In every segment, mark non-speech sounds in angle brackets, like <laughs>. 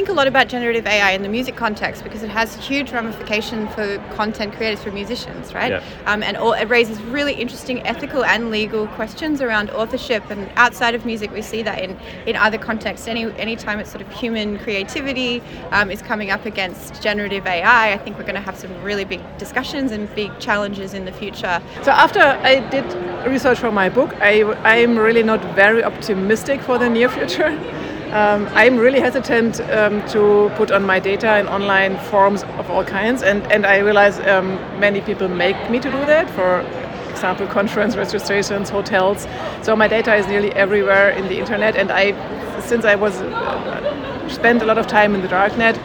think a lot about generative AI in the music context because it has huge ramification for content creators, for musicians, right? Yeah. Um, and all, it raises really interesting ethical and legal questions around authorship. And outside of music, we see that in, in other contexts. Any anytime it's sort of human creativity um, is coming up against generative AI, I think we're going to have some really big discussions and big challenges in the future. So after I did research for my book, I, I'm really not very optimistic for the near future. <laughs> Um, I'm really hesitant um, to put on my data in online forms of all kinds, and, and I realize um, many people make me to do that. For example, conference registrations, hotels. So my data is nearly everywhere in the internet, and I, since I was uh, spent a lot of time in the darknet,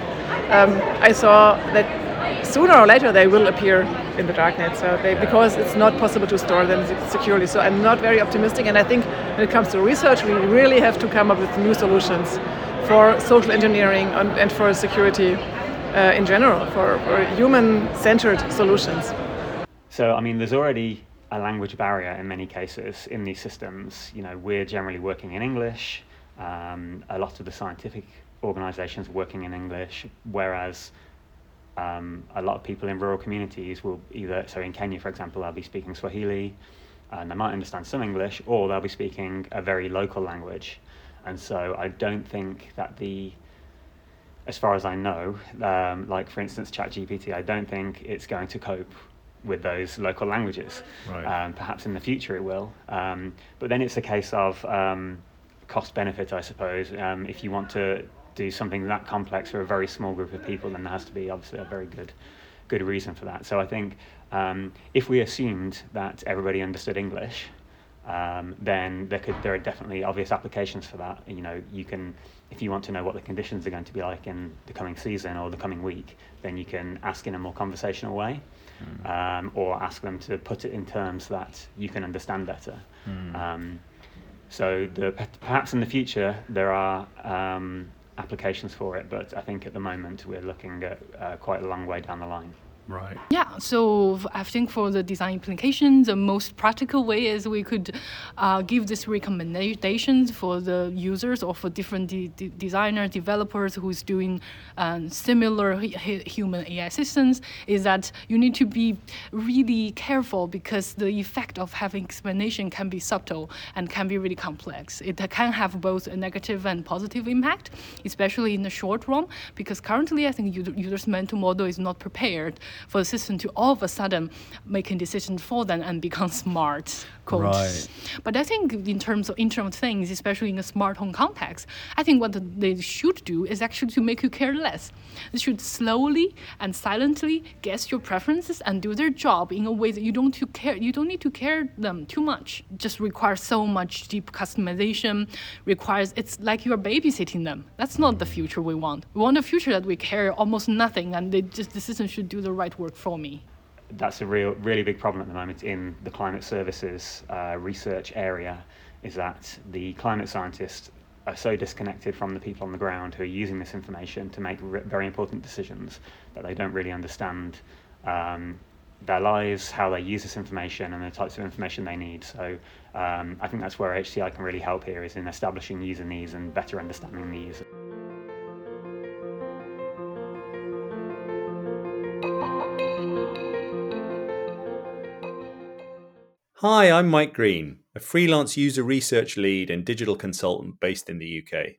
um, I saw that sooner or later they will appear in the darknet. So they, because it's not possible to store them securely. So I'm not very optimistic, and I think when it comes to research, we really have to come up with new solutions for social engineering and, for security uh, in general, for, for human-centered solutions. So, I mean, there's already a language barrier in many cases in these systems. You know, we're generally working in English. Um, a lot of the scientific organizations working in English, whereas um, a lot of people in rural communities will either, so in Kenya, for example, they'll be speaking Swahili and they might understand some English, or they'll be speaking a very local language. And so I don't think that the, as far as I know, um, like for instance, ChatGPT, I don't think it's going to cope with those local languages. Right. Um, perhaps in the future it will. Um, but then it's a case of um, cost benefit, I suppose. Um, if you want to do something that complex for a very small group of people, then there has to be obviously a very good, good reason for that. So I think um, if we assumed that everybody understood English, um, then there could there are definitely obvious applications for that. You know, you can if you want to know what the conditions are going to be like in the coming season or the coming week, then you can ask in a more conversational way, um, or ask them to put it in terms that you can understand better. Um, so the, perhaps in the future there are um, applications for it, but I think at the moment we're looking at uh, quite a long way down the line. Right. Yeah, so I think for the design implications, the most practical way is we could uh, give these recommendations for the users or for different de- de- designer developers who's doing um, similar hu- human AI systems. Is that you need to be really careful because the effect of having explanation can be subtle and can be really complex. It can have both a negative and positive impact, especially in the short run. Because currently, I think user, users' mental model is not prepared for the system to all of a sudden making decision for them and become smart. Quote. Right. But I think in terms of Internet of Things, especially in a smart home context, I think what they should do is actually to make you care less. They should slowly and silently guess your preferences and do their job in a way that you don't to care. You don't need to care them too much. It just requires so much deep customization. Requires it's like you are babysitting them. That's not the future we want. We want a future that we care almost nothing, and they just the system should do the right work for me. that's a real, really big problem at the moment in the climate services uh, research area. Is that the climate scientists are so disconnected from the people on the ground who are using this information to make re- very important decisions that they don't really understand um, their lives, how they use this information, and the types of information they need. So um, I think that's where HCI can really help here, is in establishing user needs and better understanding the user. Hi, I'm Mike Green, a freelance user research lead and digital consultant based in the UK.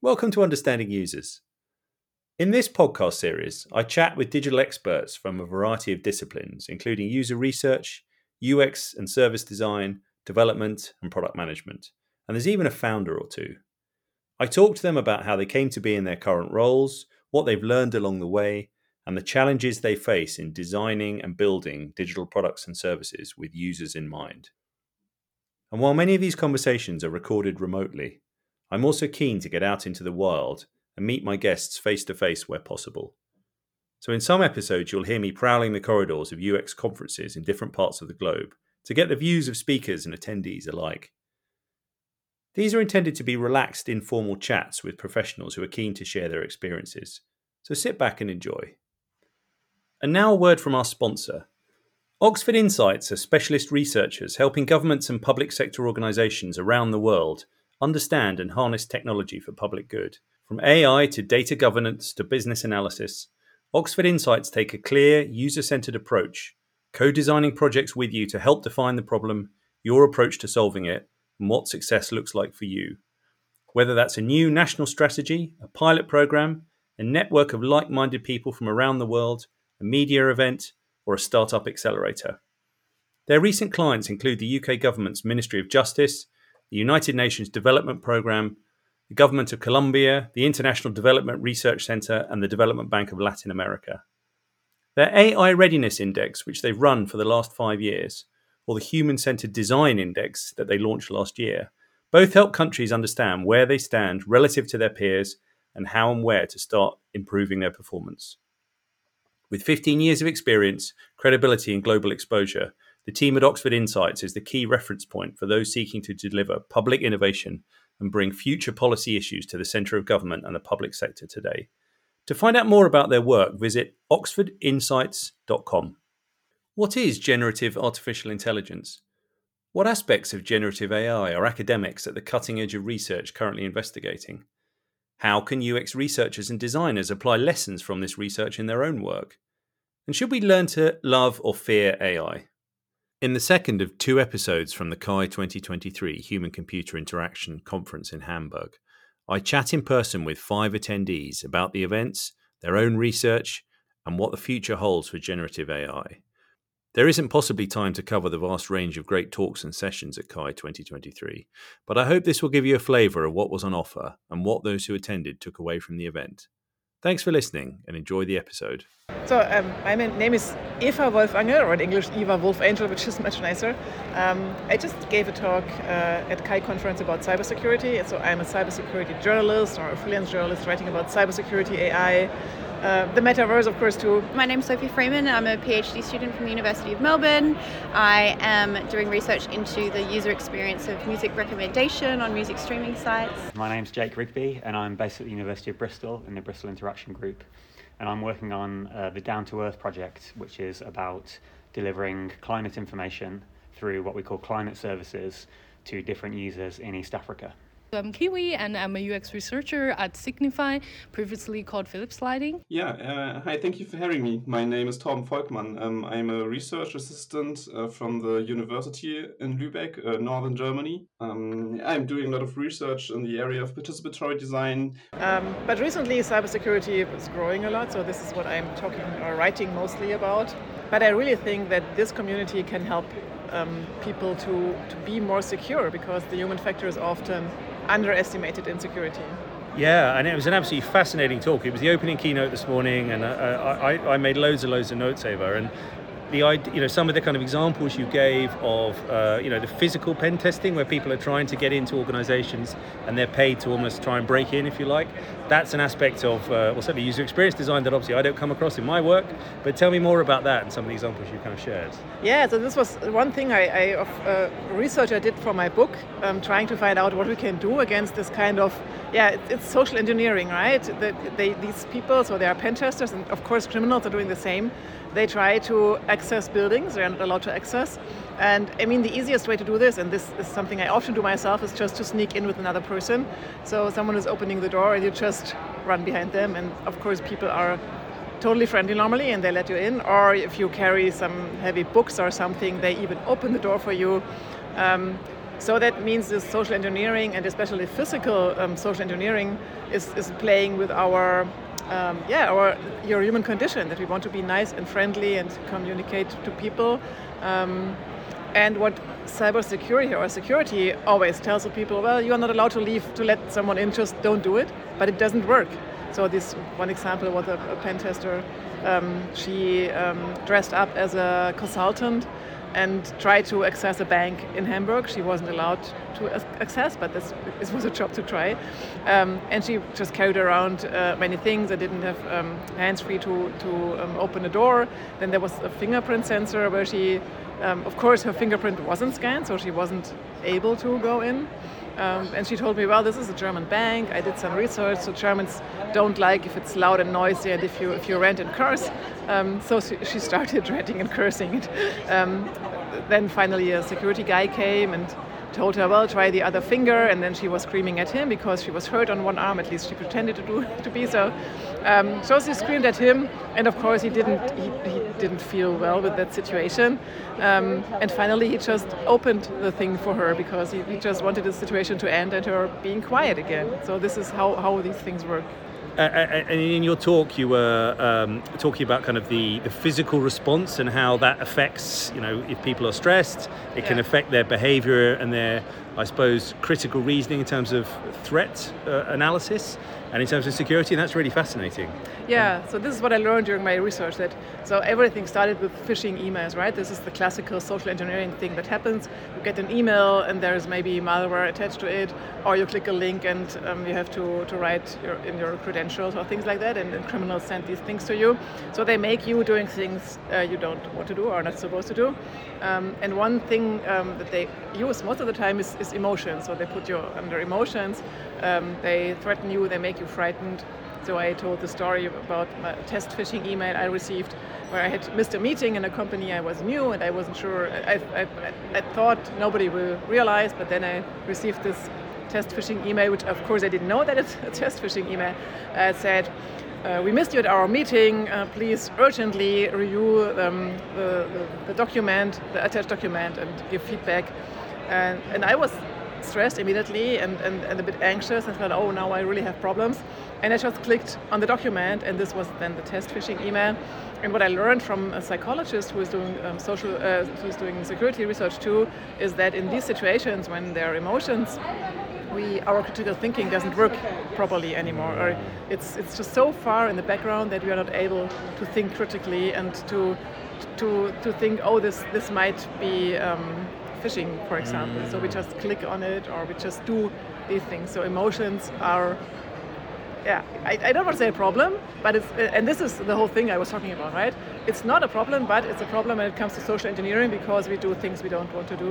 Welcome to Understanding Users. In this podcast series, I chat with digital experts from a variety of disciplines, including user research, UX and service design, development, and product management. And there's even a founder or two. I talk to them about how they came to be in their current roles, what they've learned along the way, and the challenges they face in designing and building digital products and services with users in mind. And while many of these conversations are recorded remotely, I'm also keen to get out into the wild and meet my guests face to face where possible. So, in some episodes, you'll hear me prowling the corridors of UX conferences in different parts of the globe to get the views of speakers and attendees alike. These are intended to be relaxed, informal chats with professionals who are keen to share their experiences. So sit back and enjoy. And now a word from our sponsor. Oxford Insights are specialist researchers helping governments and public sector organisations around the world understand and harness technology for public good. From AI to data governance to business analysis, Oxford Insights take a clear, user centered approach, co designing projects with you to help define the problem, your approach to solving it, and what success looks like for you. Whether that's a new national strategy, a pilot program, a network of like minded people from around the world, a media event, or a startup accelerator. Their recent clients include the UK government's Ministry of Justice, the United Nations Development Programme, the Government of Colombia, the International Development Research Centre, and the Development Bank of Latin America. Their AI Readiness Index, which they've run for the last five years, or the Human Centered Design Index that they launched last year, both help countries understand where they stand relative to their peers and how and where to start improving their performance. With 15 years of experience, credibility, and global exposure, the team at Oxford Insights is the key reference point for those seeking to deliver public innovation and bring future policy issues to the centre of government and the public sector today. To find out more about their work, visit oxfordinsights.com. What is generative artificial intelligence? What aspects of generative AI are academics at the cutting edge of research currently investigating? How can UX researchers and designers apply lessons from this research in their own work? And should we learn to love or fear AI? In the second of two episodes from the CHI 2023 Human Computer Interaction Conference in Hamburg, I chat in person with five attendees about the events, their own research, and what the future holds for generative AI. There isn't possibly time to cover the vast range of great talks and sessions at CHI 2023, but I hope this will give you a flavour of what was on offer and what those who attended took away from the event. Thanks for listening and enjoy the episode. So, um, my name is Eva Wolfangel, or in English, Eva Wolf Angel, which is much nicer. Um, I just gave a talk uh, at CHI conference about cybersecurity. So, I'm a cybersecurity journalist or a freelance journalist writing about cybersecurity, AI, uh, the metaverse, of course, too. My name's Sophie Freeman. I'm a PhD student from the University of Melbourne. I am doing research into the user experience of music recommendation on music streaming sites. My name's Jake Rigby, and I'm based at the University of Bristol in the Bristol Interaction Group. And I'm working on uh, the Down to Earth project, which is about delivering climate information through what we call climate services to different users in East Africa. I'm Kiwi and I'm a UX researcher at Signify, previously called Philips Lighting. Yeah, uh, hi, thank you for having me. My name is Torben Volkmann. Um, I'm a research assistant uh, from the university in Lübeck, uh, northern Germany. Um, I'm doing a lot of research in the area of participatory design. Um, but recently, cybersecurity is growing a lot, so this is what I'm talking or writing mostly about. But I really think that this community can help um, people to, to be more secure because the human factor is often underestimated insecurity. Yeah, and it was an absolutely fascinating talk. It was the opening keynote this morning, and uh, I, I, made loads and loads of notes over. And the you know some of the kind of examples you gave of uh, you know the physical pen testing where people are trying to get into organizations and they're paid to almost try and break in if you like that's an aspect of uh, well certainly user experience design that obviously I don't come across in my work but tell me more about that and some of the examples you kind of shared. Yeah so this was one thing I, I of uh, research I did for my book um, trying to find out what we can do against this kind of yeah it's social engineering right? The, they, these people so they are pen testers and of course criminals are doing the same they try to access buildings they're not allowed to access. And I mean, the easiest way to do this, and this is something I often do myself, is just to sneak in with another person. So someone is opening the door and you just run behind them. And of course, people are totally friendly normally and they let you in. Or if you carry some heavy books or something, they even open the door for you. Um, so that means this social engineering and especially physical um, social engineering is, is playing with our um, yeah, or your human condition that we want to be nice and friendly and communicate to people. Um, and what cybersecurity or security always tells the people, well, you are not allowed to leave to let someone in, just don't do it. But it doesn't work. So this one example was a, a pen tester. Um, she um, dressed up as a consultant and tried to access a bank in Hamburg. She wasn't allowed to access, but this, this was a job to try. Um, and she just carried around uh, many things. I didn't have um, hands free to, to um, open a door. Then there was a fingerprint sensor where she, um, of course, her fingerprint wasn't scanned, so she wasn't able to go in. Um, and she told me, well, this is a German bank. I did some research. So Germans don't like if it's loud and noisy and if you if you rant and curse. Um, so she started <laughs> ranting and cursing. Um, then finally a security guy came and told her, well, try the other finger, and then she was screaming at him because she was hurt on one arm. At least she pretended to do to be so. Um, so she screamed at him, and of course he didn't he, he didn't feel well with that situation. Um, and finally, he just opened the thing for her because he, he just wanted the situation to end and her being quiet again. So this is how how these things work. And in your talk, you were um, talking about kind of the, the physical response and how that affects, you know, if people are stressed, it yeah. can affect their behavior and their, I suppose, critical reasoning in terms of threat uh, analysis and in terms of security, and that's really fascinating. Yeah, so this is what I learned during my research. That so everything started with phishing emails, right? This is the classical social engineering thing that happens. You get an email and there's maybe malware attached to it, or you click a link and um, you have to, to write your, in your credentials or things like that, and, and, criminals send these things to you. So they make you doing things uh, you don't want to do or not supposed to do. Um, and one thing um, that they use most of the time is, is emotions. So they put you under emotions. Um, they threaten you. They make you frightened. So I told the story about a test phishing email I received where I had missed a meeting in a company I was new and I wasn't sure. I, I, I thought nobody will realize, but then I received this test phishing email, which of course I didn't know that it's a test phishing email. Uh, it said, uh, we missed you at our meeting. Uh, please urgently review um, the, the, the, document, the attached document, and give feedback. And, and I was stressed immediately and, and, and a bit anxious and thought, oh, now I really have problems. And I just clicked on the document, and this was then the test phishing email. And what I learned from a psychologist who is doing um, social, uh, who is doing security research too, is that in these situations when there are emotions, we our critical thinking doesn't work properly anymore, or it's it's just so far in the background that we are not able to think critically and to to to think, oh, this this might be. Um, phishing, for example. Mm. So we just click on it or we just do these things. So emotions are, yeah, I, I don't want to say a problem, but it's, and this is the whole thing I was talking about, right? It's not a problem, but it's a problem when it comes to social engineering because we do things we don't want to do.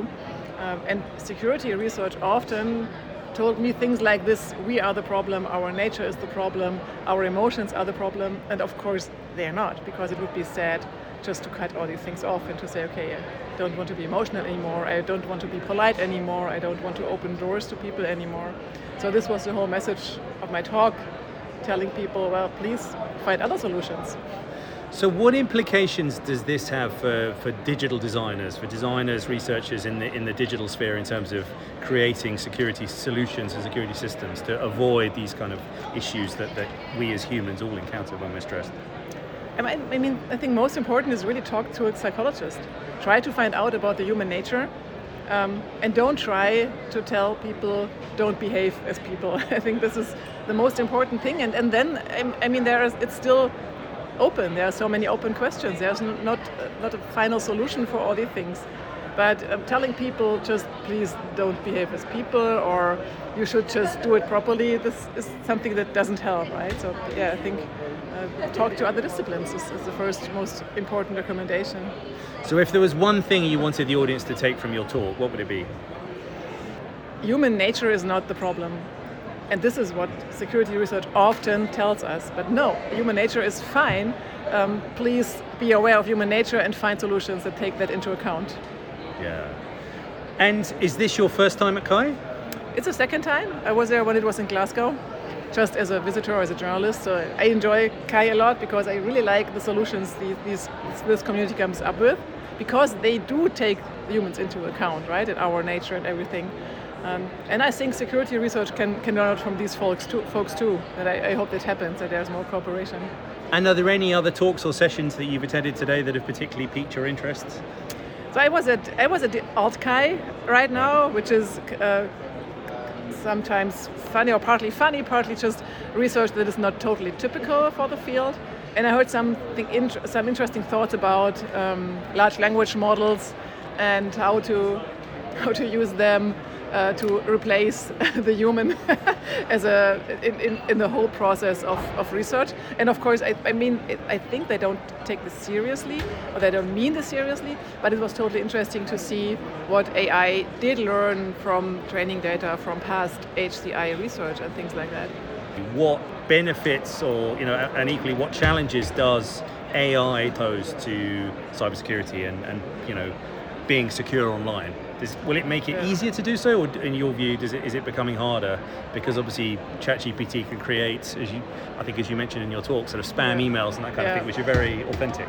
Um, and security research often told me things like this we are the problem, our nature is the problem, our emotions are the problem, and of course they're not, because it would be sad just to cut all these things off and to say, okay, I don't want to be emotional anymore, I don't want to be polite anymore, I don't want to open doors to people anymore. So this was the whole message of my talk, telling people, well, please find other solutions. So, what implications does this have for, for digital designers, for designers, researchers in the in the digital sphere in terms of creating security solutions and security systems to avoid these kind of issues that, that we as humans all encounter when we're stressed? I mean, I think most important is really talk to a psychologist. Try to find out about the human nature, um, and don't try to tell people don't behave as people. <laughs> I think this is the most important thing. And and then I mean, there is it's still open. There are so many open questions. There's not not a final solution for all these things. But um, telling people just please don't behave as people or you should just do it properly, this is something that doesn't help, right? So yeah, I think uh, talk to other disciplines is, is the first most important recommendation. So if there was one thing you wanted the audience to take from your talk, what would it be? Human nature is not the problem. And this is what security research often tells us. But no, human nature is fine. Um, please be aware of human nature and find solutions that take that into account. Yeah. And is this your first time at CHI? It's the second time. I was there when it was in Glasgow, just as a visitor or as a journalist. So I enjoy CHI a lot because I really like the solutions these, these, this community comes up with because they do take humans into account, right, and our nature and everything. Um, and I think security research can, can learn out from these folks too, folks too. And I, I hope that happens, that there's more cooperation. And are there any other talks or sessions that you've attended today that have particularly piqued your interest? So I was at I was at AltCHI right now, which is uh, sometimes funny or partly funny, partly just research that is not totally typical for the field. And I heard something some interesting thoughts about um, large language models and how to <laughs> how to use them uh, to replace <laughs> the human <laughs> as a in, in, in, the whole process of, of research. And of course, I, I mean, I think they don't take this seriously, or they don't mean this seriously. But it was totally interesting to see what AI did learn from training data from past HCI research and things like that. What benefits, or you know, and equally, what challenges does AI pose to cybersecurity and, and you know, being secure online? Does, will it make it Yeah. easier to do so, or in your view, does it is it becoming harder? Because obviously, ChatGPT can create, as you, I think, as you mentioned in your talk, sort of spam Yeah. emails and that kind Yeah. of thing, which are very authentic.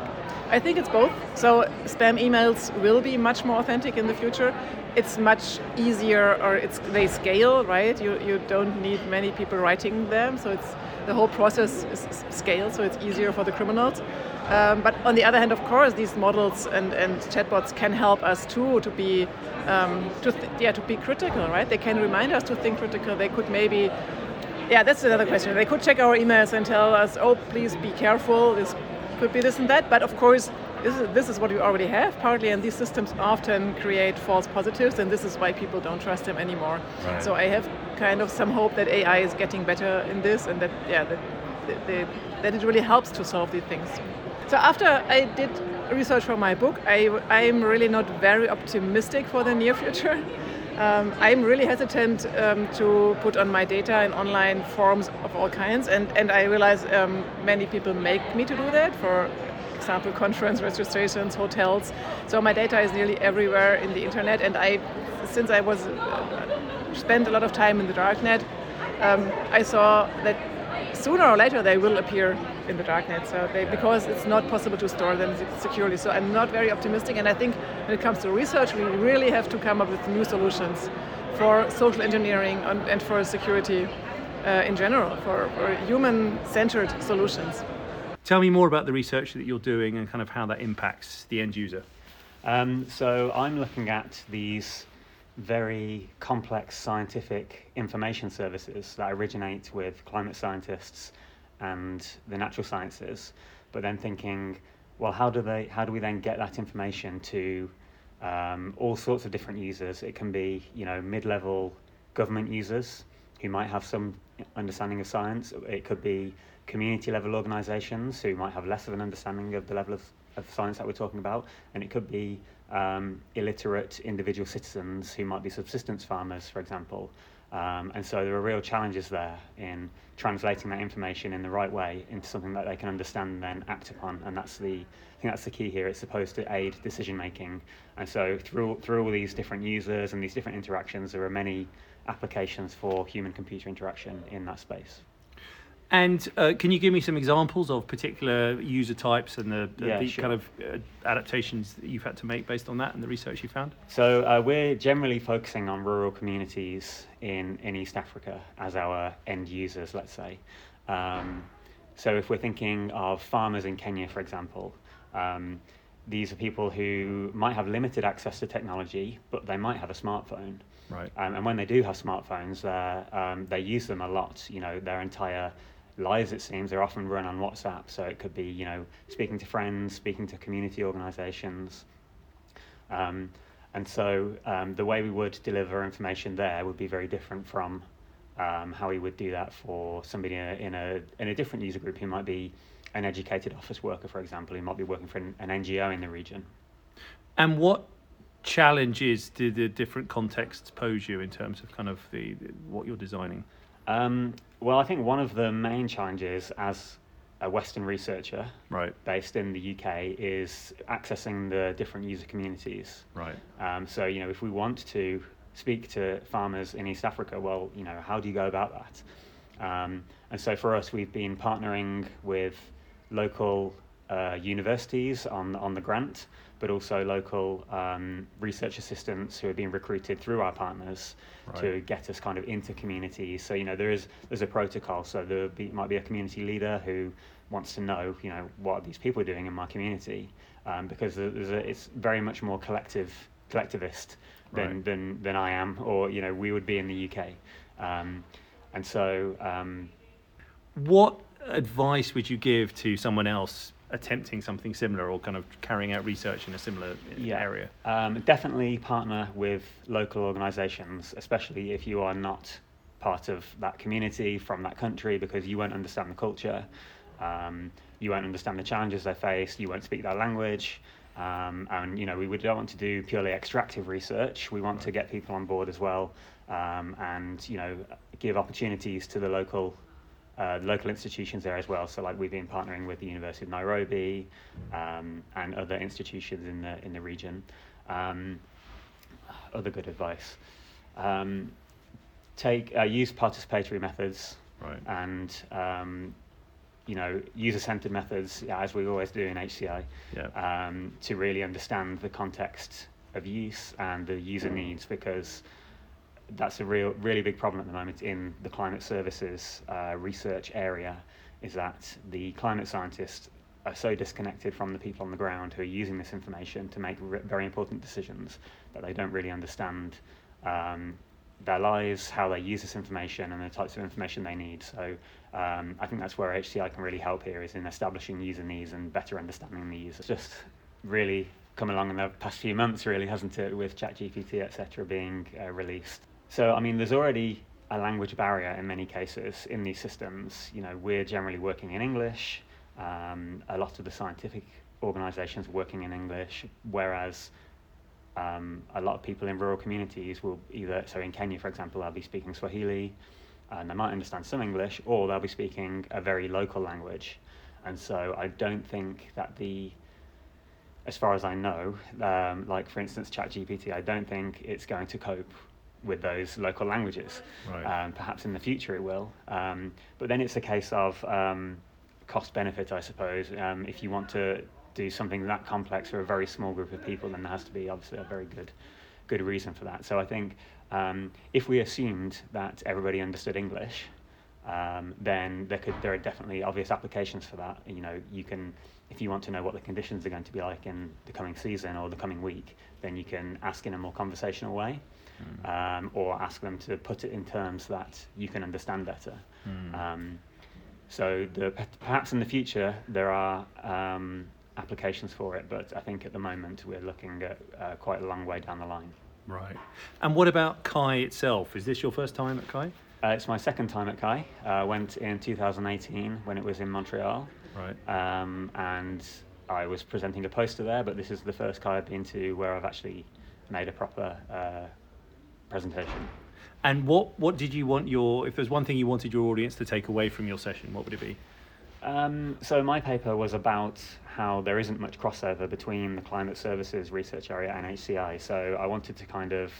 I think it's both. So spam emails will be much more authentic in the future. It's much easier, or it's they scale, right? You you don't need many people writing them, so it's the whole process is scaled, so it's easier for the criminals. Um, but on the other hand, of course, these models and, and chatbots can help us too to be um, to yeah to be critical, right? They can remind us to think critical. They could maybe yeah, that's another question. They could check our emails and tell us, oh, please be careful. This could be this and that. But of course, this is, this is what we already have partly, and these systems often create false positives, and this is why people don't trust them anymore. Right. So I have kind of some hope that AI is getting better in this, and that yeah, that, that, that- it really helps to solve these things. So after I did research for my book, I I'm really not very optimistic for the near future. <laughs> Um, I'm really hesitant um, to put on my data in online forms of all kinds, and, and I realize um, many people make me to do that. For example, conference registrations, hotels. So my data is nearly everywhere in the internet, and I, since I was uh, spent a lot of time in the darknet, um, I saw that sooner or later they will appear in the darknet. So they, because it's not possible to store them securely. So I'm not very optimistic, and I think when it comes to research, we really have to come up with new solutions for social engineering and, for security uh, in general, for, for human-centered solutions. Tell me more about the research that you're doing and kind of how that impacts the end user. Um, so I'm looking at these very complex scientific information services that originate with climate scientists and the natural sciences, but then thinking, well, how do they? How do we then get that information to um, all sorts of different users? It can be, you know, mid-level government users who might have some understanding of science. It could be community level organisations who might have less of an understanding of the level of, of science that we're talking about, and it could be um, illiterate individual citizens who might be subsistence farmers, for example. Um, and so there are real challenges there in translating that information in the right way into something that they can understand and then act upon. And that's the, I think that's the key here. It's supposed to aid decision making. And so through through all these different users and these different interactions, there are many applications for human-computer interaction in that space. And uh, can you give me some examples of particular user types and the, the, Yeah, the sure. kind of uh, adaptations that you've had to make based on that and the research you found? So uh, we're generally focusing on rural communities in, in East Africa as our end users, let's say. Um, so if we're thinking of farmers in Kenya, for example, um, these are people who might have limited access to technology, but they might have a smartphone. Right. Um, and when they do have smartphones, they're, um, they use them a lot. You know, their entire lives, it seems, are often run on WhatsApp. So it could be, you know, speaking to friends, speaking to community organisations. Um, and so um, the way we would deliver information there would be very different from um, how we would do that for somebody in a, in a in a different user group who might be an educated office worker, for example, who might be working for an, an NGO in the region. And what challenges do the different contexts pose you in terms of kind of the what you're designing? Um, well, I think one of the main challenges as a Western researcher Right. based in the UK is accessing the different user communities. Right. Um, so, you know, if we want to speak to farmers in East Africa, well, you know, how do you go about that? Um, and so for us, we've been partnering with local uh, universities on, on the grant, but also local um, research assistants who are being recruited through our partners to get us kind of into communities. So, you know, there is there's a protocol. So there be, might be a community leader who wants to know, you know, what are these people doing in my community, um, because there's a, it's very much more collective collectivist than, Right. than than I am, or you know, we would be in the UK. Um, and so, um, What advice would you give to someone else attempting something similar or kind of carrying out research in a similar Yeah. area? Um, definitely partner with local organisations, especially if you are not part of that community from that country, because you won't understand the culture, um, you won't understand the challenges they face, you won't speak their language. Um, and you know we would don't want to do purely extractive research. We want to get people on board as well, um, and you know give opportunities to the local uh, local institutions there as well. So like we've been partnering with the University of Nairobi um, and other institutions in the in the region. Um, other good advice. Um, take uh, use participatory methods Right. and um, you know user-centered methods as we always do in HCI Yeah. um, to really understand the context of use and the user needs because that's a real really big problem at the moment in the climate services uh, research area is that the climate scientists are so disconnected from the people on the ground who are using this information to make re- very important decisions that they don't really understand um, their lives, how they use this information, and the types of information they need. So um, I think that's where HCI can really help here, is in establishing user needs and better understanding the user. It's just really come along in the past few months, really, hasn't it, with ChatGPT, etc., being uh, released. So I mean, there's already a language barrier in many cases in these systems. You know, we're generally working in English. Um, a lot of the scientific organisations working in English, whereas um, a lot of people in rural communities will either, so in Kenya, for example, they'll be speaking Swahili and they might understand some English, or they'll be speaking a very local language. And so I don't think that the, as far as I know, um, like for instance, ChatGPT, I don't think it's going to cope with those local languages. Right. Um, perhaps in the future it will. Um, but then it's a case of um, cost benefit, I suppose. Um, if you want to do something that complex for a very small group of people, then there has to be obviously a very good, good reason for that. So I think um, if we assumed that everybody understood English, um, then there could there are definitely obvious applications for that. You know, you can if you want to know what the conditions are going to be like in the coming season or the coming week, then you can ask in a more conversational way, um, or ask them to put it in terms that you can understand better. Um, so the, perhaps in the future there are um, applications for it, but I think at the moment we're looking at uh, quite a long way down the line. Right. And what about CHI itself? Is this your first time at CHI? Uh, it's my second time at CHI. I uh, went in 2018 when it was in Montreal, Right. um, and I was presenting a poster there. But this is the first CHI I've been to where I've actually made a proper uh, presentation. And what what did you want your if there's one thing you wanted your audience to take away from your session, what would it be? Um, so my paper was about how there isn't much crossover between the climate services research area and HCI. So I wanted to kind of,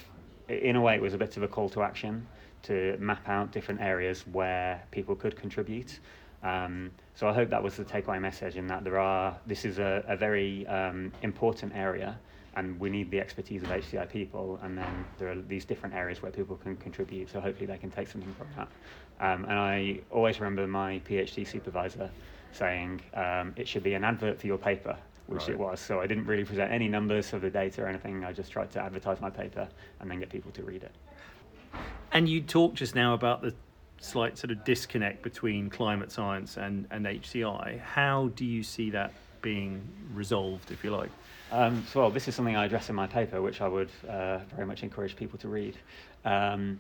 in a way, it was a bit of a call to action to map out different areas where people could contribute. Um, so I hope that was the takeaway message in that there are, this is a, a very um, important area and we need the expertise of HCI people and then there are these different areas where people can contribute so hopefully they can take something from that. Um, and I always remember my PhD supervisor saying um, it should be an advert for your paper, which Right. it was. So I didn't really present any numbers of the data or anything. I just tried to advertise my paper and then get people to read it. And you talked just now about the slight sort of disconnect between climate science and, and HCI. How do you see that being resolved, if you like? Um, so, well, this is something I address in my paper, which I would uh, very much encourage people to read. Um,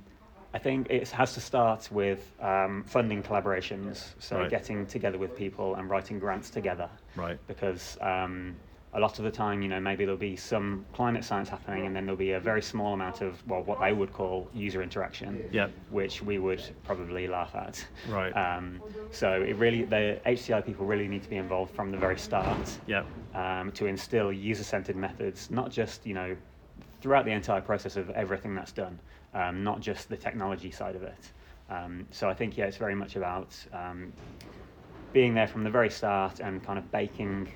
I think it has to start with um, funding collaborations, so Right. getting together with people and writing grants together. Right. Because um, a lot of the time, you know, maybe there'll be some climate science happening, and then there'll be a very small amount of, well, what they would call user interaction, Yep. which we would probably laugh at. Right. Um, so it really, the HCI people really need to be involved from the very start Yeah. um, to instill user-centered methods, not just you know throughout the entire process of everything that's done, um, not just the technology side of it. Um, so I think yeah, it's very much about um, being there from the very start and kind of baking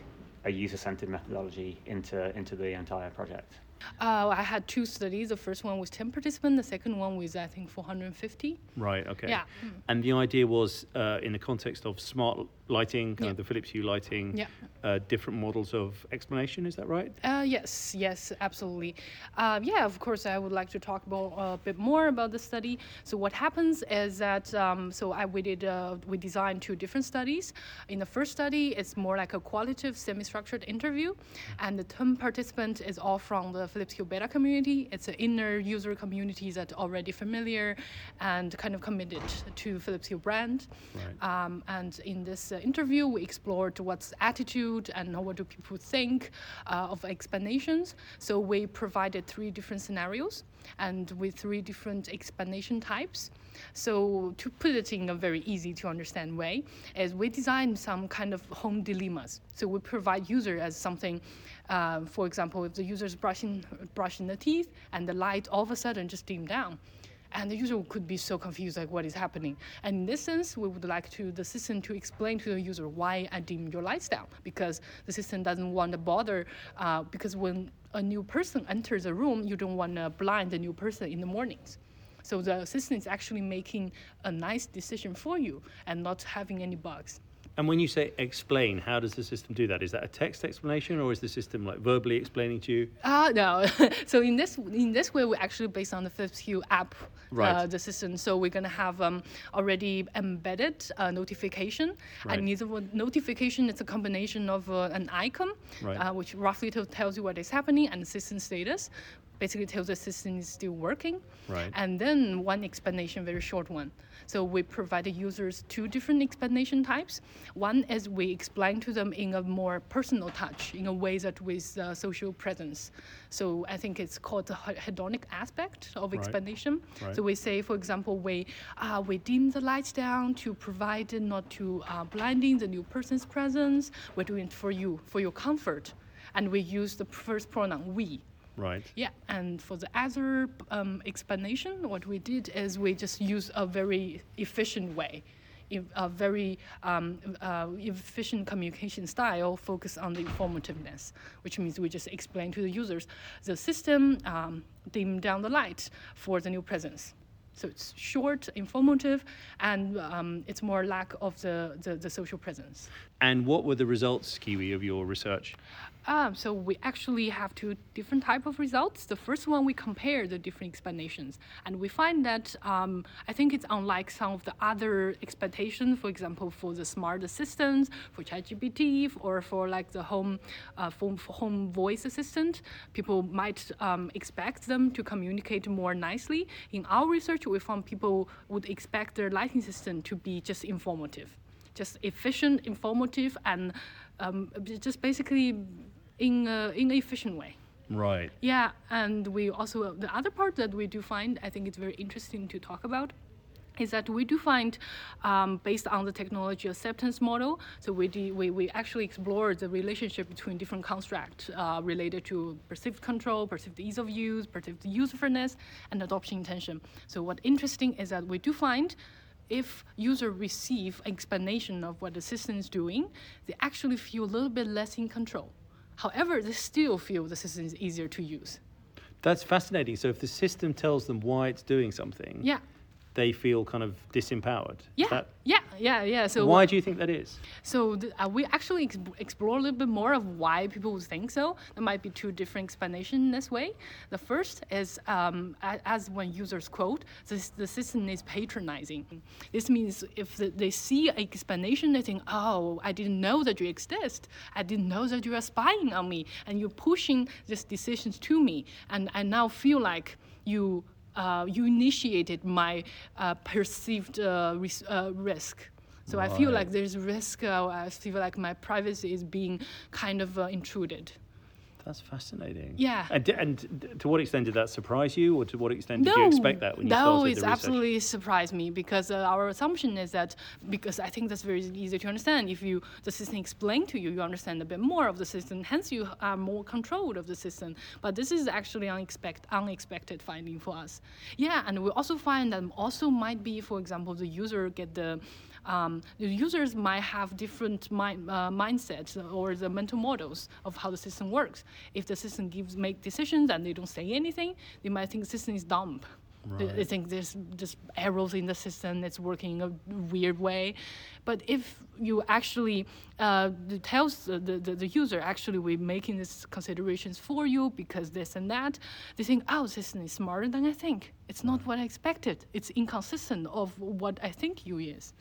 a user-centered methodology into into the entire project. Uh, I had two studies. The first one was 10 participants. The second one was, I think, 450. Right. Okay. Yeah. And the idea was uh, in the context of smart lighting, kind Yeah. of the Philips Hue lighting, Yeah. uh, different models of explanation. Is that right? Uh, yes, yes, absolutely. Uh, yeah, of course, I would like to talk about a bit more about the study. So what happens is that um, so I we did uh, we designed two different studies. In the first study, it's more like a qualitative, semi-structured interview, and the term participant is all from the Philips Hue beta community. It's an inner user community that already familiar and kind of committed to Philips Hue brand. Right. Um, and in this uh, interview, we explored what's attitude and what do people think uh, of explanations. So we provided three different scenarios and with three different explanation types. So to put it in a very easy to understand way, is we designed some kind of home dilemmas. So we provide user as something, uh, for example, if the user is brushing brushing the teeth and the light all of a sudden just dim down, and the user could be so confused like what is happening? And in this sense we would like to the system to explain to the user why i dim your lights down. Because the system doesn't want to bother uh, because when a new person enters a room you don't want to blind the new person in the mornings. So the system is actually making a nice decision for you and not having any bugs And when you say explain, how does the system do that? Is that a text explanation or is the system like verbally explaining to you? Ah, no. <laughs> so in this in this way, we're actually based on the Philips Hue app, Right. uh, the system. So we're gonna have um, already embedded uh, notification, Right. and one- notification is a combination of uh, an icon, Right. uh, which roughly tell tells you what is happening, and the system status. Basically, tells the system is still working. Right. And then one explanation, very short one. So we provide the users two different explanation types. One is we explain to them in a more personal touch, in a way that with uh, social presence. So I think it's called the hedonic aspect of Right. explanation. Right. So we say, for example, we uh, we dim the lights down to provide not to uh, blinding the new person's presence. We're doing it for you, for your comfort, and we use the first pronoun we. Right. Yeah, and for the other um, explanation, what we did is we just use a very efficient way, a very um, uh, efficient communication style focused on the informativeness, which means we just explain to the users the system um, dim down the light for the new presence. So it's short, informative, and um, it's more lack of the, the, the social presence. And what were the results, Kiwi, of your research? Um, so we actually have two different type of results. The first one we compare the different explanations, and we find that um, I think it's unlike some of the other expectations. For example, for the smart assistants, for ChatGPT, or for like the home uh, phone, home voice assistant, people might um, expect them to communicate more nicely. In our research, we found people would expect their lighting system to be just informative just efficient, informative, and um, just basically in a, in an efficient way. Right. Yeah, and we also the other part that we do find I think it's very interesting to talk about is that we do find um, based on the technology acceptance model so we, do, we, we actually explore the relationship between different constructs uh, related to perceived control perceived ease of use perceived usefulness and adoption intention so what interesting is that we do find if user receive explanation of what the system is doing they actually feel a little bit less in control however they still feel the system is easier to use That's fascinating. So if the system tells them why it's doing something, yeah they feel kind of disempowered. Yeah, That- yeah, yeah, yeah. So why do you think that is? So th- uh, we actually ex- explore a little bit more of why people think so. There might be two different explanations in this way. The first is um, as when users quote, this, the system is patronizing. This means if the, they see an explanation, they think, oh, I didn't know that you exist. I didn't know that you are spying on me, and you're pushing these decisions to me, and I now feel like you. Uh, you initiated my uh, perceived uh, ris- uh, risk. So I feel like there's risk. Uh, I feel like my privacy is being kind of uh, intruded. That's fascinating. Yeah. And, and to what extent did that surprise you, or to what extent did you expect that when you no, started the research? absolutely surprised me because uh, our assumption is that because I think that's very easy to understand. If you the system explained to you, you understand a bit more of the system. Hence, you are more controlled of the system. But this is actually unexpected, unexpected finding for us. Yeah, and we also find that also might be, for example, the user get the um, the users might have different mind, uh, mindsets or the mental models of how the system works. If the system gives make decisions and they don't say anything, they might think the system is dumb. They, they think there's just errors in the system, it's working in a weird way. But if you actually uh, the- tells the, the, the user, actually, we're making these considerations for you because this and that, they think, oh, the system is smarter than I think. It's not what I expected. It's inconsistent of what I think you is.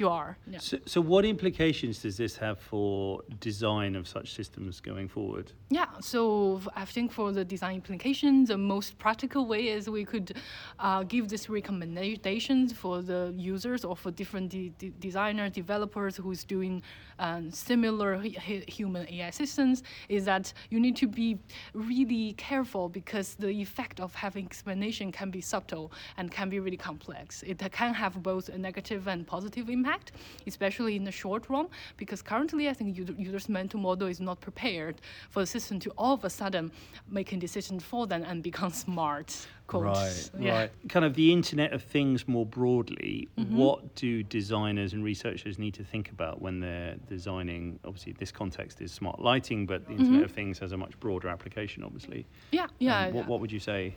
You are. Yeah. So, so, what implications does this have for design of such systems going forward? Yeah, so I think for the design implications, the most practical way is we could uh, give these recommendations for the users or for different de- de- designers, developers who's doing um, similar h- human AI systems. Is that you need to be really careful because the effect of having explanation can be subtle and can be really complex. It can have both a negative and positive impact impact, especially in the short run, because currently I think users' mental model is not prepared for the system to all of a sudden making decisions for them and become <laughs> smart. Quote. Right, yeah. right. Kind of the Internet of Things more broadly. Mm-hmm. What do designers and researchers need to think about when they're designing? Obviously, this context is smart lighting, but the Internet mm-hmm. of Things has a much broader application, obviously. Yeah, yeah. Um, what, what would you say?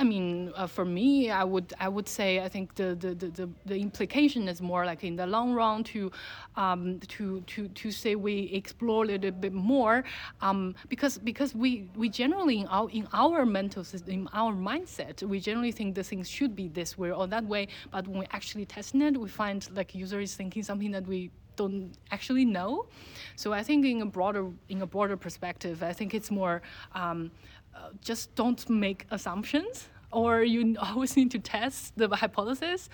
I mean, uh, for me, I would I would say I think the, the, the, the, implication is more like in the long run to um, to, to to say we explore a little bit more um, because because we, we generally in our in our mental system in our mindset we generally think the things should be this way or that way but when we actually test it we find like user is thinking something that we don't actually know. So I think in a broader in a broader perspective, I think it's more um, Uh, just don't make assumptions or you <laughs> always need to test the hypothesis.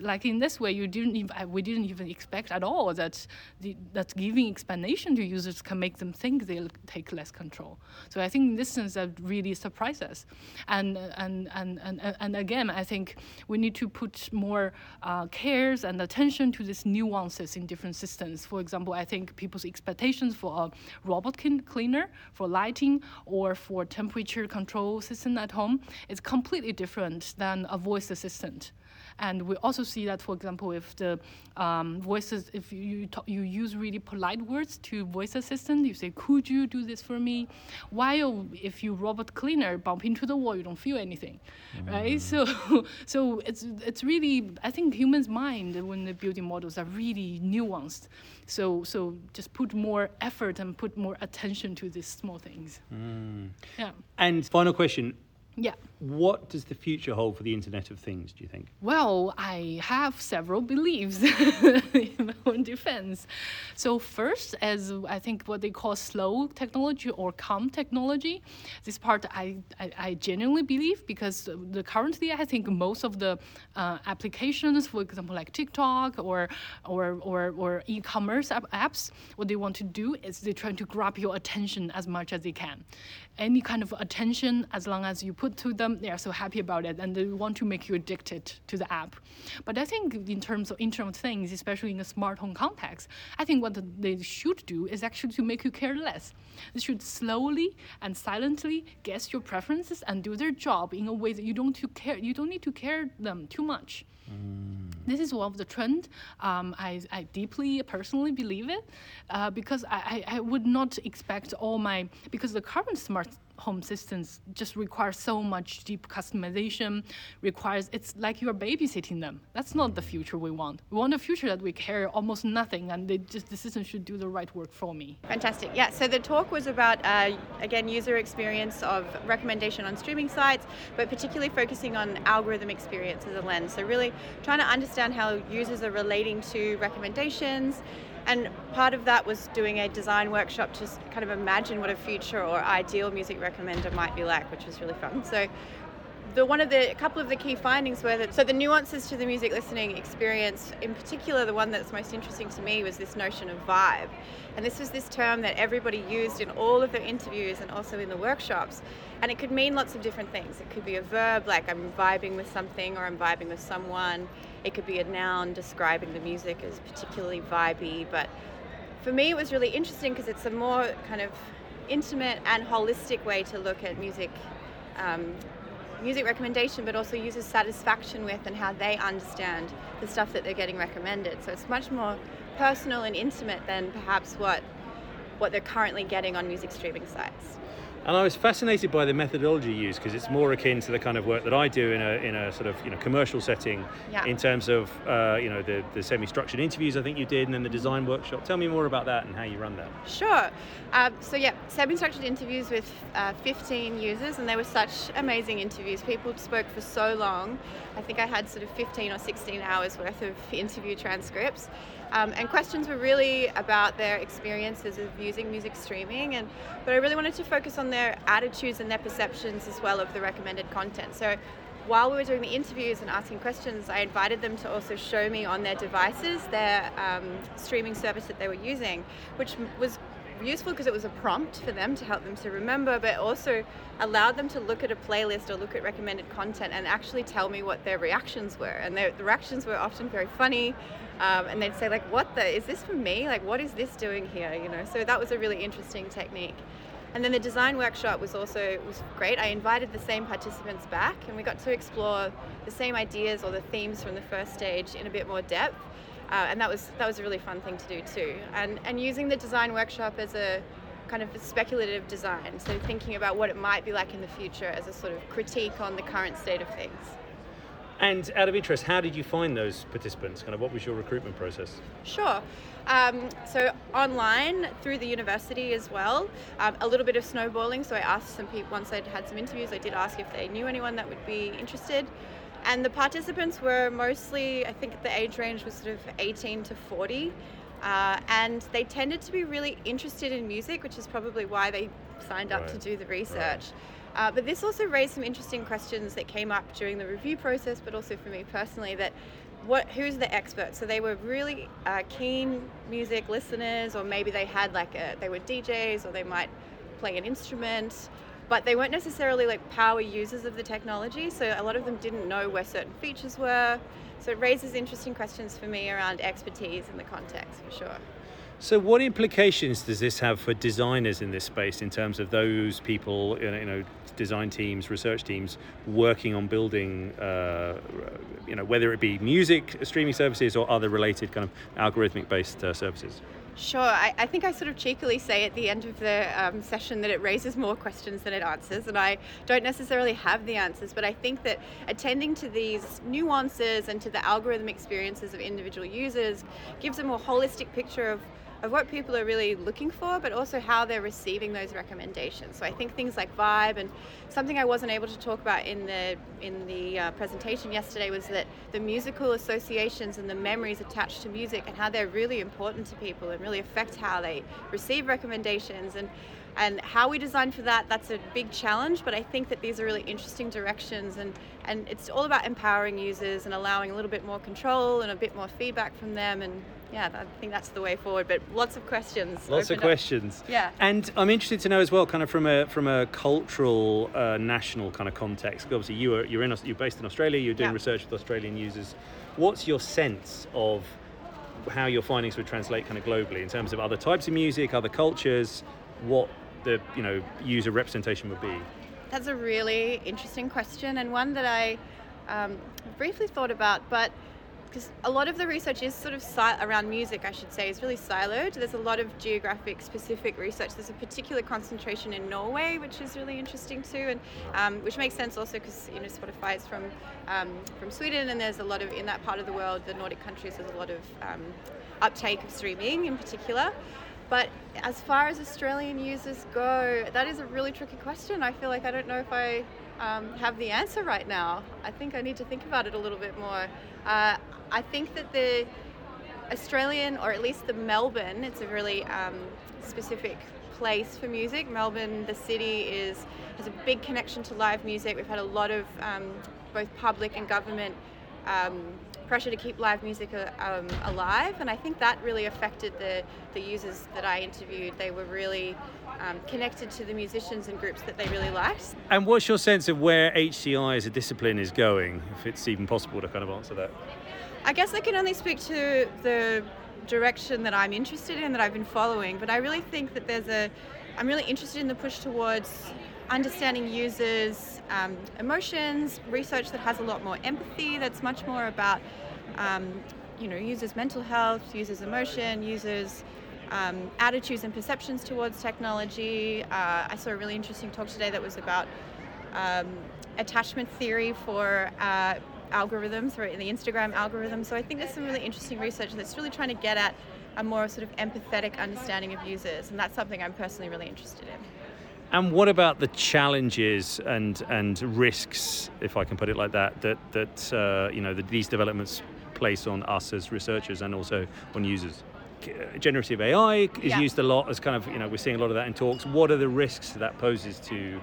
Like in this way, you didn't even, we didn't even expect at all that the, that giving explanation to users can make them think they'll take less control. So I think in this sense that really surprised us. And and and and and again, I think we need to put more uh, cares and attention to these nuances in different systems. For example, I think people's expectations for a robot cleaner, for lighting, or for temperature control system at home is completely completely different than a voice assistant. And we also see that, for example, if the um, voices, if you talk, you use really polite words to voice assistant, you say, "Could you do this for me?" While if you robot cleaner bump into the wall, you don't feel anything, mm. right? So, <laughs> so it's it's really I think humans' mind when they're building models are really nuanced. So so just put more effort and put more attention to these small things. Mm. Yeah. And final question yeah. What does the future hold for the Internet of Things, do you think? Well, I have several beliefs <laughs> in my own defense. So, first, as I think what they call slow technology or calm technology, this part I, I, I genuinely believe because the, currently I think most of the uh, applications, for example, like TikTok or, or, or, or e commerce apps, what they want to do is they're trying to grab your attention as much as they can. Any kind of attention, as long as you put to them, they are so happy about it and they want to make you addicted to the app. But I think in terms of Internet Things, especially in a smart home context, I think what they should do is actually to make you care less. They should slowly and silently guess your preferences and do their job in a way that you don't care you don't need to care them too much. Mm. This is one of the trend. Um, I, I deeply personally believe it uh, because I, I, I would not expect all my because the current smart home systems just require so much deep customization requires it's like you're babysitting them. That's not the future we want. We want a future that we care almost nothing and they just the system should do the right work for me. Fantastic. Yeah so the talk was about uh, again user experience of recommendation on streaming sites but particularly focusing on algorithm experience as a lens. So really trying to understand how users are relating to recommendations and part of that was doing a design workshop to kind of imagine what a future or ideal music recommender might be like, which was really fun. So the one of the a couple of the key findings were that so the nuances to the music listening experience in particular the one that's most interesting to me was this notion of vibe. And this was this term that everybody used in all of their interviews and also in the workshops. And it could mean lots of different things. It could be a verb like i'm vibing with something or i'm vibing with someone it could be a noun describing the music as particularly vibey but for me it was really interesting because it's a more kind of intimate and holistic way to look at music um, music recommendation, but also users' satisfaction with and how they understand the stuff that they're getting recommended. So it's much more personal and intimate than perhaps what what they're currently getting on music streaming sites. And I was fascinated by the methodology used because it's more akin to the kind of work that I do in a, in a sort of you know commercial setting Yeah. in terms of uh, you know the, the semi-structured interviews I think you did and then the design workshop. Tell me more about that and how you run that. Sure. Um, so yeah, semi-structured interviews with uh, 15 users, and they were such amazing interviews. People spoke for so long. I think I had sort of 15 or 16 hours worth of interview transcripts, um, and questions were really about their experiences of using music streaming. And but I really wanted to focus on their attitudes and their perceptions as well of the recommended content. So while we were doing the interviews and asking questions, I invited them to also show me on their devices their um, streaming service that they were using, which was useful because it was a prompt for them to help them to remember, but also allowed them to look at a playlist or look at recommended content and actually tell me what their reactions were. And their, the reactions were often very funny. Um, and they'd say like, "What the? Is this for me? Like, what is this doing here?" You know. So that was a really interesting technique. And then the design workshop was also was great. I invited the same participants back, and we got to explore the same ideas or the themes from the first stage in a bit more depth. Uh, and that was that was a really fun thing to do too. And and using the design workshop as a kind of speculative design, so thinking about what it might be like in the future as a sort of critique on the current state of things. And out of interest, how did you find those participants? Kind of what was your recruitment process? Sure. Um, so online through the university as well, um, a little bit of snowballing. So I asked some people once I'd had some interviews. I did ask if they knew anyone that would be interested, and the participants were mostly, I think, the age range was sort of 18 to 40, uh, and they tended to be really interested in music, which is probably why they signed up to do the research. Uh, but this also raised some interesting questions that came up during the review process, but also for me personally, that what who's the expert? So they were really uh, keen music listeners, or maybe they had like a, they were DJs, or they might play an instrument, but they weren't necessarily like power users of the technology. So a lot of them didn't know where certain features were. So it raises interesting questions for me around expertise in the context for sure. So, what implications does this have for designers in this space in terms of those people, you know, you know design teams, research teams working on building, uh, you know, whether it be music streaming services or other related kind of algorithmic based uh, services? Sure. I, I think I sort of cheekily say at the end of the um, session that it raises more questions than it answers, and I don't necessarily have the answers, but I think that attending to these nuances and to the algorithm experiences of individual users gives a more holistic picture of of what people are really looking for, but also how they're receiving those recommendations. So I think things like vibe and something I wasn't able to talk about in the in the uh, presentation yesterday was that the musical associations and the memories attached to music and how they're really important to people and really affect how they receive recommendations and and how we design for that that's a big challenge but i think that these are really interesting directions and and it's all about empowering users and allowing a little bit more control and a bit more feedback from them and yeah i think that's the way forward but lots of questions Lots of opened up. questions. Yeah. And I'm interested to know as well, kind of from a from a cultural, uh, national kind of context. Obviously, you are you're in you're based in Australia. You're doing Yeah. research with Australian users. What's your sense of how your findings would translate kind of globally in terms of other types of music, other cultures, what the you know user representation would be? That's a really interesting question and one that I um, briefly thought about, but because a lot of the research is sort of si- around music, I should say, is really siloed. There's a lot of geographic specific research. There's a particular concentration in Norway, which is really interesting too, and um, which makes sense also because you know Spotify is from um, from Sweden, and there's a lot of in that part of the world, the Nordic countries, there's a lot of um, uptake of streaming in particular. But as far as Australian users go, that is a really tricky question. I feel like I don't know if I um, have the answer right now. I think I need to think about it a little bit more. Uh, I think that the Australian, or at least the Melbourne, it's a really um, specific place for music. Melbourne, the city, is has a big connection to live music. We've had a lot of um, both public and government um, pressure to keep live music uh, um, alive, and I think that really affected the the users that I interviewed. They were really um, connected to the musicians and groups that they really liked. And what's your sense of where HCI as a discipline is going, if it's even possible to kind of answer that? I guess I can only speak to the direction that I'm interested in, that I've been following, but I really think that there's a, I'm really interested in the push towards understanding users' um, emotions, research that has a lot more empathy, that's much more about, um, you know, users' mental health, users' emotion, users' um, attitudes and perceptions towards technology. Uh, I saw a really interesting talk today that was about um, attachment theory for uh, algorithms, right, in the Instagram algorithm. So I think there's some really interesting research that's really trying to get at a more sort of empathetic understanding of users, and that's something I'm personally really interested in. And what about the challenges and and risks, if I can put it like that, that that uh, you know that these developments place on us as researchers and also on users? Generative AI is Yeah. used a lot as kind of you know we're seeing a lot of that in talks. What are the risks that poses to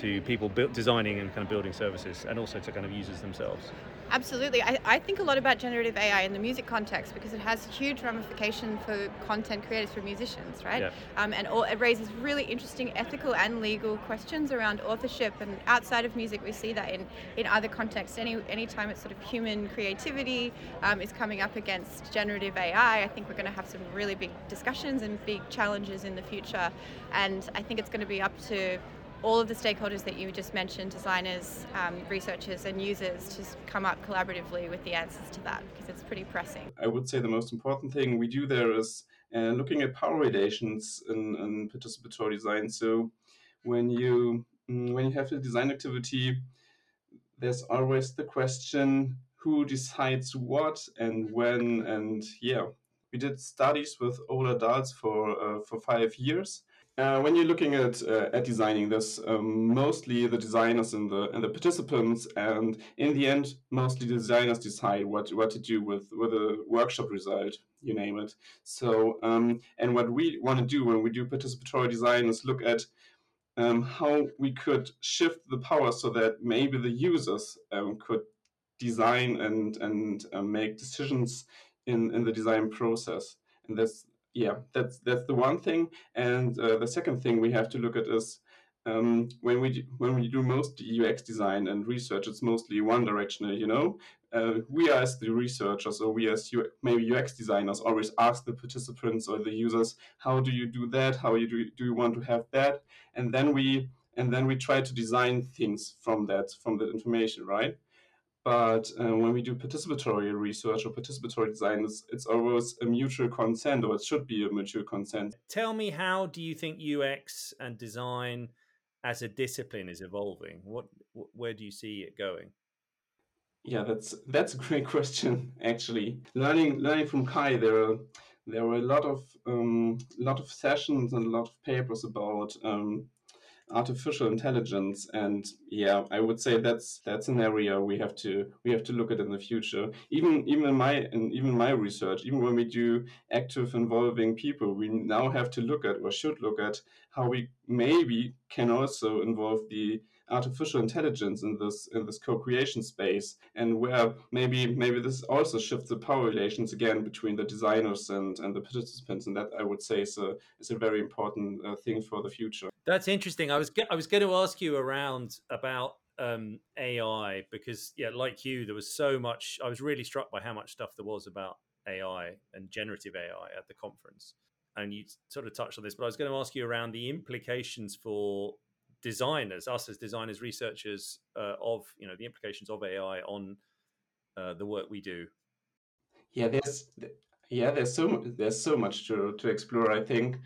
to people built, designing and kind of building services, and also to kind of users themselves? Absolutely. I, I think a lot about generative AI in the music context because it has huge ramification for content creators, for musicians, right? Yeah. Um, and all, it raises really interesting ethical and legal questions around authorship. And outside of music, we see that in, in other contexts. Any anytime it's sort of human creativity um, is coming up against generative AI, I think we're going to have some really big discussions and big challenges in the future. And I think it's going to be up to all of the stakeholders that you just mentioned designers, um, researchers, and users to come up collaboratively with the answers to that because it's pretty pressing. I would say the most important thing we do there is uh, looking at power relations in, in participatory design. So when you mm, when you have a design activity, there's always the question who decides what and when and yeah. We did studies with older adults for uh, for five years. Uh, when you're looking at uh, at designing, this, um, mostly the designers and the and the participants, and in the end, mostly designers decide what what to do with with a workshop result, you name it. So, um, and what we want to do when we do participatory design is look at um, how we could shift the power so that maybe the users um, could design and and uh, make decisions in in the design process and that's yeah that's that's the one thing and uh, the second thing we have to look at is um, when we when we do most UX design and research, it's mostly one directional. You know, uh, we as the researchers or we as U- maybe UX designers always ask the participants or the users, how do you do that? How you do do you want to have that? And then we and then we try to design things from that from that information, right? But uh, when we do participatory research or participatory design, it's, it's always a mutual consent, or it should be a mutual consent. Tell me, how do you think UX and design as a discipline is evolving? What, where do you see it going? Yeah, that's that's a great <laughs> question. Actually, learning learning from CHI, there are there were a lot of um, lot of sessions and a lot of papers about um, artificial intelligence, and yeah, I would say that's that's an area we have to we have to look at in the future. Even even my in even my research, even when we do active involving people, we now have to look at or should look at how we maybe can also involve the artificial intelligence in this in this co-creation space and where maybe maybe this also shifts the power relations again between the designers and and the participants and that i would say is a is a very important uh, thing for the future That's interesting. I was ge- I was going to ask you around about um, AI because yeah, like you, there was so much. I was really struck by how much stuff there was about AI and generative AI at the conference, and you sort of touched on this. But I was going to ask you around the implications for designers, us as designers, researchers uh, of you know the implications of AI on uh, the work we do. yeah there's yeah there's so there's so much to to explore i think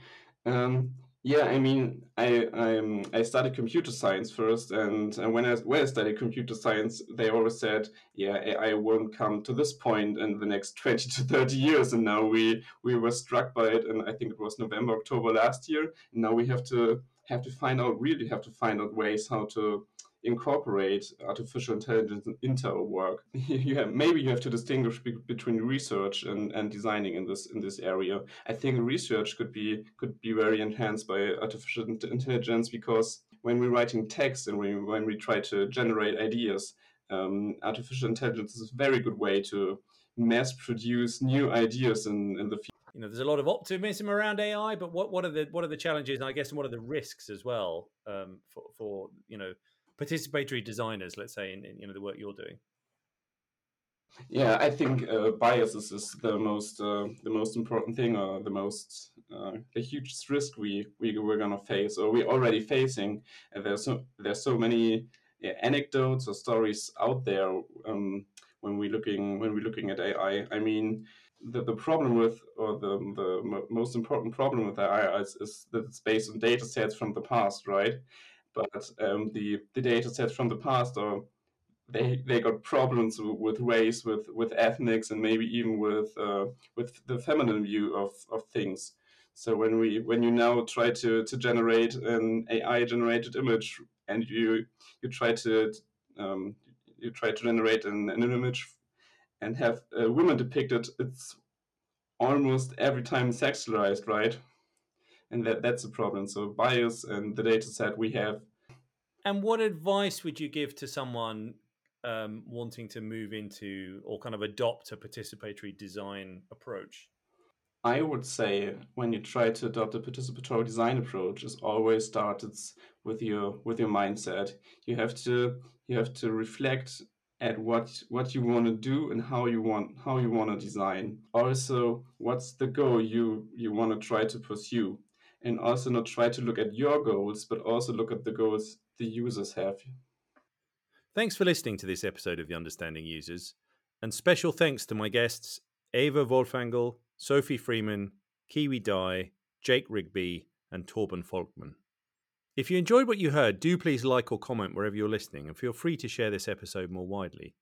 um yeah i mean i i'm i studied computer science first and, and when i when i studied computer science they always said yeah ai won't come to this point in the next 20 to 30 years and now we we were struck by it and i think it was november october last year and now we have to have to find out really have to find out ways how to incorporate artificial intelligence into our work. <laughs> you have, maybe you have to distinguish be- between research and, and designing in this in this area. I think research could be could be very enhanced by artificial intelligence because when we're writing text and we, when we try to generate ideas, um, artificial intelligence is a very good way to mass produce new ideas in, in the future. You know, there's a lot of optimism around AI, but what, what are the what are the challenges, and I guess and what are the risks as well um, for for you know participatory designers, let's say, in, in you know the work you're doing. Yeah, I think uh, biases is the most uh, the most important thing, or the most uh, the hugest risk we we we're gonna face, or we're already facing. And there's so there's so many yeah, anecdotes or stories out there um, when we're looking when we're looking at AI. I mean, the, the problem with, or the, the most important problem with AI is, is that it's based on data sets from the past, right? But um, the, the data sets from the past are they they got problems with race, with with ethnics, and maybe even with uh, with the feminine view of, of things. So when we when you now try to, to generate an AI generated image and you you try to um, you try to generate an, an image and have a woman depicted, it's almost every time sexualized, right? And that that's a problem. So bias and the data set we have. And what advice would you give to someone um, wanting to move into or kind of adopt a participatory design approach? I would say when you try to adopt a participatory design approach, it always starts with your with your mindset. You have to you have to reflect at what what you want to do and how you want how you want to design. Also, what's the goal you you want to try to pursue, and also not try to look at your goals, but also look at the goals the users have. Thanks for listening to this episode of the Understanding Users, and special thanks to my guests Eva Wolfangel, Sophie Freeman, Kiwi Dai, Jake Rigby, and Torben Volkmann. If you enjoyed what you heard, do please like or comment wherever you're listening, and feel free to share this episode more widely.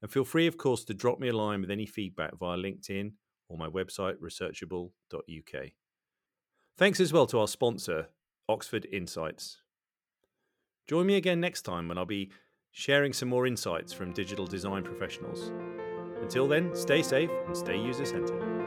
And feel free, of course, to drop me a line with any feedback via LinkedIn or my website, researchable.uk. Thanks as well to our sponsor, Oxford Insights. Join me again next time when I'll be sharing some more insights from digital design professionals. Until then, stay safe and stay user centered.